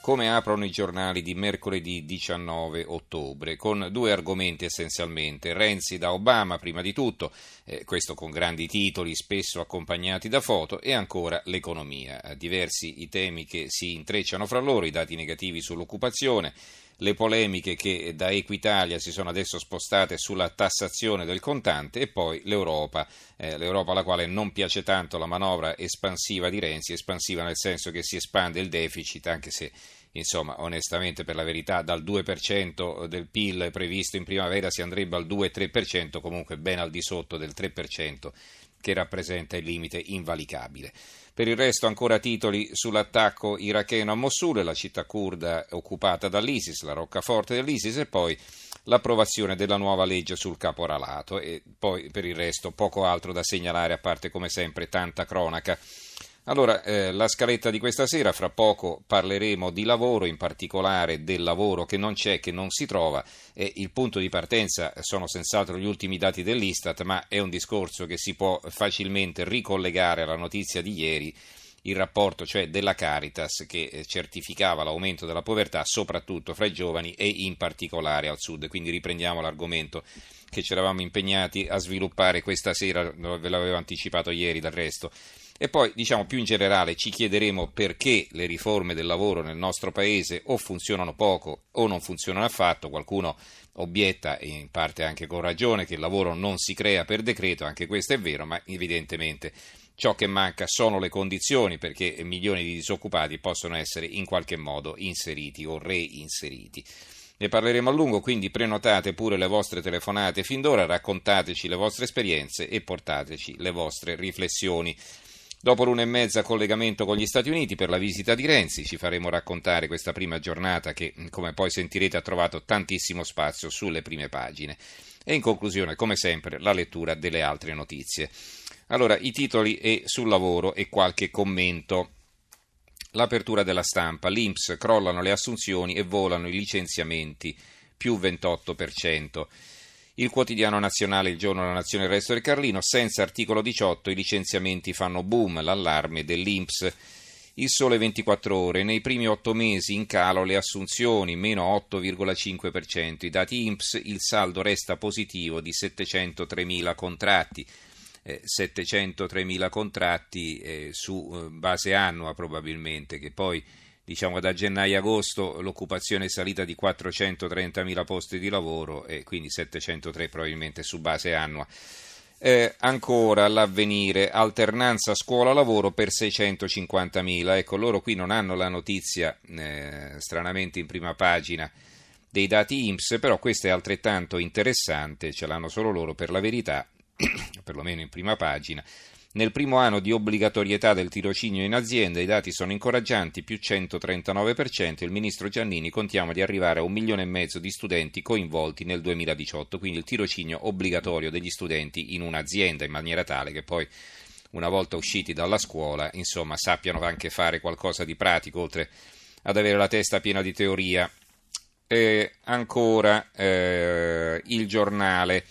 come aprono i giornali di mercoledì 19 ottobre, con due argomenti essenzialmente. Renzi da Obama, prima di tutto, eh, questo con grandi titoli, spesso accompagnati da foto, e ancora l'economia. Diversi i temi che si intrecciano fra loro, i dati negativi sull'occupazione, le polemiche che da Equitalia si sono adesso spostate sulla tassazione del contante e poi l'Europa, eh, l'Europa alla quale non piace tanto la manovra espansiva di Renzi, espansiva nel senso che si espande il deficit anche se insomma onestamente per la verità dal 2% del PIL previsto in primavera si andrebbe al 2-3%, comunque ben al di sotto del 3% che rappresenta il limite invalicabile. Per il resto ancora titoli sull'attacco iracheno a Mosul, la città kurda occupata dall'ISIS, la roccaforte dell'ISIS e poi l'approvazione della nuova legge sul caporalato e poi per il resto poco altro da segnalare a parte come sempre tanta cronaca. Allora, eh, la scaletta di questa sera, fra poco parleremo di lavoro, in particolare del lavoro che non c'è, che non si trova. E il punto di partenza sono senz'altro gli ultimi dati dell'Istat, ma è un discorso che si può facilmente ricollegare alla notizia di ieri il rapporto cioè della Caritas che eh, certificava l'aumento della povertà soprattutto fra i giovani e in particolare al sud. Quindi riprendiamo l'argomento che ci eravamo impegnati a sviluppare questa sera, ve l'avevo anticipato ieri del resto. E poi, diciamo più in generale, ci chiederemo perché le riforme del lavoro nel nostro paese o funzionano poco o non funzionano affatto. Qualcuno obietta, e in parte anche con ragione, che il lavoro non si crea per decreto, anche questo è vero, ma evidentemente ciò che manca sono le condizioni perché milioni di disoccupati possono essere in qualche modo inseriti o reinseriti. Ne parleremo a lungo, quindi prenotate pure le vostre telefonate fin d'ora, raccontateci le vostre esperienze e portateci le vostre riflessioni. Dopo l'una e mezza collegamento con gli Stati Uniti per la visita di Renzi ci faremo raccontare questa prima giornata che, come poi sentirete, ha trovato tantissimo spazio sulle prime pagine. E in conclusione, come sempre, la lettura delle altre notizie. Allora, i titoli e sul lavoro e qualche commento. L'apertura della stampa, l'Inps crollano le assunzioni e volano i licenziamenti, più 28%. Il quotidiano nazionale, il giorno della nazione, il resto del Carlino, senza articolo 18 i licenziamenti fanno boom, l'allarme dell'Inps. Il sole 24 ore, nei primi otto mesi in calo le assunzioni, meno 8,5%. I dati INPS, il saldo resta positivo di 703.000 contratti. Eh, 703.000 contratti eh, su eh, base annua probabilmente, che poi diciamo da gennaio agosto l'occupazione è salita di 430.000 posti di lavoro e quindi 703 probabilmente su base annua. Eh, ancora l'avvenire, alternanza scuola-lavoro per 650.000. Ecco, loro qui non hanno la notizia, eh, stranamente in prima pagina, dei dati IMSS, però questo è altrettanto interessante, ce l'hanno solo loro per la verità, perlomeno in prima pagina. Nel primo anno di obbligatorietà del tirocinio in azienda i dati sono incoraggianti, più 139%. Il ministro Giannini contiamo di arrivare a un milione e mezzo di studenti coinvolti nel 2018, quindi il tirocinio obbligatorio degli studenti in un'azienda in maniera tale che poi una volta usciti dalla scuola, insomma, sappiano anche fare qualcosa di pratico oltre ad avere la testa piena di teoria. E ancora eh, il giornale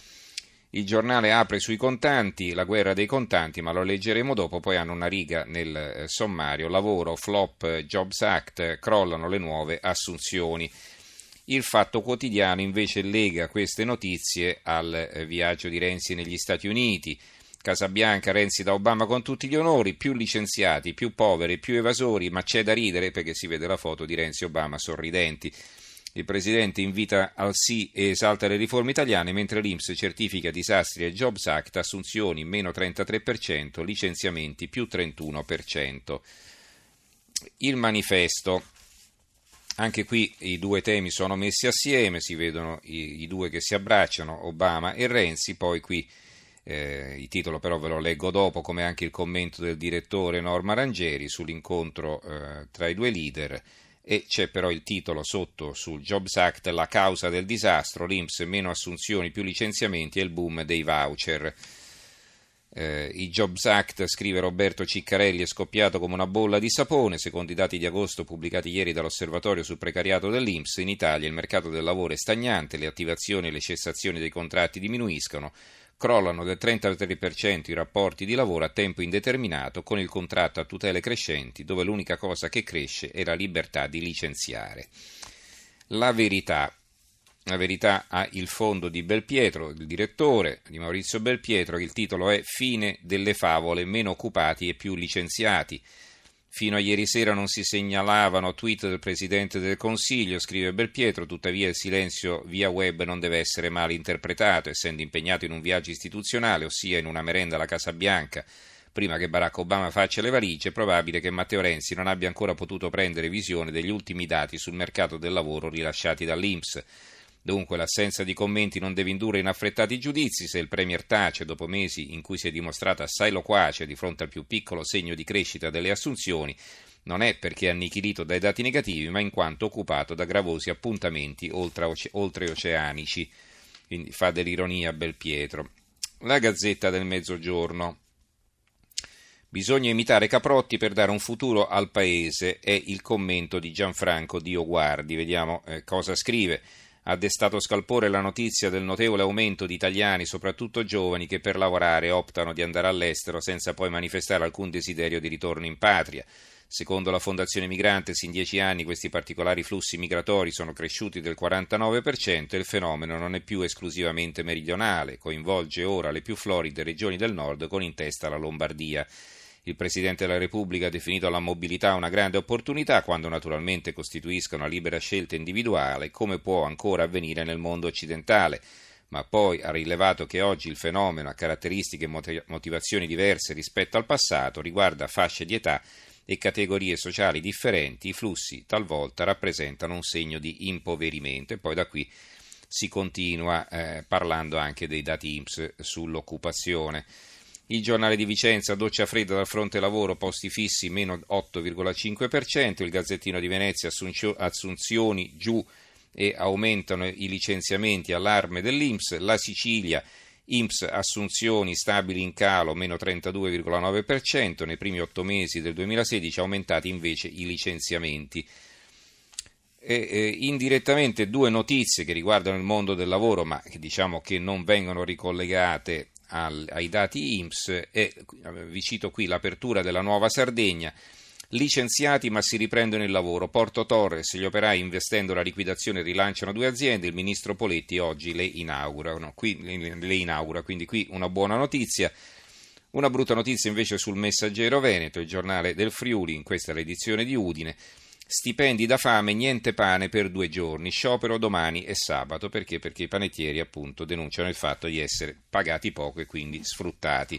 il giornale apre sui contanti, la guerra dei contanti, ma lo leggeremo dopo, poi hanno una riga nel eh, sommario, lavoro, flop, Jobs Act, crollano le nuove assunzioni. Il Fatto Quotidiano invece lega queste notizie al eh, viaggio di Renzi negli Stati Uniti. Casabianca, Renzi da Obama con tutti gli onori, più licenziati, più poveri, più evasori, ma c'è da ridere perché si vede la foto di Renzi e Obama sorridenti. Il Presidente invita al sì e esalta le riforme italiane, mentre l'Inps certifica disastri e Jobs Act, assunzioni meno 33%, licenziamenti più 31%. Il manifesto. Anche qui i due temi sono messi assieme, si vedono i, i due che si abbracciano, Obama e Renzi, poi qui eh, il titolo però ve lo leggo dopo, come anche il commento del direttore Norma Rangeri sull'incontro eh, tra i due leader e c'è però il titolo sotto sul Jobs Act, la causa del disastro, l'Inps meno assunzioni, più licenziamenti e il boom dei voucher. Eh, I Jobs Act, scrive Roberto Ciccarelli, è scoppiato come una bolla di sapone. Secondo i dati di agosto pubblicati ieri dall'osservatorio sul precariato dell'Inps, in Italia il mercato del lavoro è stagnante, le attivazioni e le cessazioni dei contratti diminuiscono, crollano del 33% i rapporti di lavoro a tempo indeterminato con il contratto a tutele crescenti, dove l'unica cosa che cresce è la libertà di licenziare. La verità. La verità ha il fondo di Belpietro, il direttore di Maurizio Belpietro, il titolo è Fine delle favole, meno occupati e più licenziati. Fino a ieri sera non si segnalavano tweet del Presidente del Consiglio, scrive Belpietro, tuttavia il silenzio via web non deve essere mal interpretato, essendo impegnato in un viaggio istituzionale, ossia in una merenda alla Casa Bianca. Prima che Barack Obama faccia le valigie, è probabile che Matteo Renzi non abbia ancora potuto prendere visione degli ultimi dati sul mercato del lavoro rilasciati dall'Inps. Dunque l'assenza di commenti non deve indurre in affrettati giudizi se il Premier tace dopo mesi in cui si è dimostrato assai loquace di fronte al più piccolo segno di crescita delle assunzioni, non è perché annichilito dai dati negativi, ma in quanto occupato da gravosi appuntamenti oltreoceanici. Quindi fa dell'ironia Belpietro. La Gazzetta del Mezzogiorno. Bisogna imitare Caprotti per dare un futuro al paese, è il commento di Gianfranco Dioguardi. Vediamo eh, cosa scrive. Ha destato scalpore la notizia del notevole aumento di italiani, soprattutto giovani, che per lavorare optano di andare all'estero senza poi manifestare alcun desiderio di ritorno in patria. Secondo la Fondazione Migrantes, in dieci anni questi particolari flussi migratori sono cresciuti del 49% e il fenomeno non è più esclusivamente meridionale, coinvolge ora le più floride regioni del nord con in testa la Lombardia. Il Presidente della Repubblica ha definito la mobilità una grande opportunità quando naturalmente costituisca una libera scelta individuale, come può ancora avvenire nel mondo occidentale ma poi ha rilevato che oggi il fenomeno ha caratteristiche e motivazioni diverse rispetto al passato, riguarda fasce di età e categorie sociali differenti, i flussi talvolta rappresentano un segno di impoverimento e poi da qui si continua eh, parlando anche dei dati IMSS sull'occupazione. Il giornale di Vicenza, doccia fredda dal fronte lavoro, posti fissi meno 8,5%, il Gazzettino di Venezia, assunzioni giù e aumentano i licenziamenti allarme dell'Inps, la Sicilia, IMSS assunzioni stabili in calo meno 32,9%, nei primi otto mesi del 2016 aumentati invece i licenziamenti. E, eh, indirettamente due notizie che riguardano il mondo del lavoro ma che diciamo che non vengono ricollegate al, ai dati IMSS e vi cito qui l'apertura della nuova Sardegna. Licenziati ma si riprendono il lavoro. Porto Torres, gli operai investendo la liquidazione rilanciano due aziende. Il ministro Poletti oggi le inaugura. No, qui, le inaugura, quindi qui una buona notizia. Una brutta notizia invece sul Messaggero Veneto, il giornale del Friuli, in questa l'edizione di Udine. Stipendi da fame, niente pane per due giorni, sciopero domani e sabato, perché? Perché i panettieri appunto denunciano il fatto di essere pagati poco e quindi sfruttati.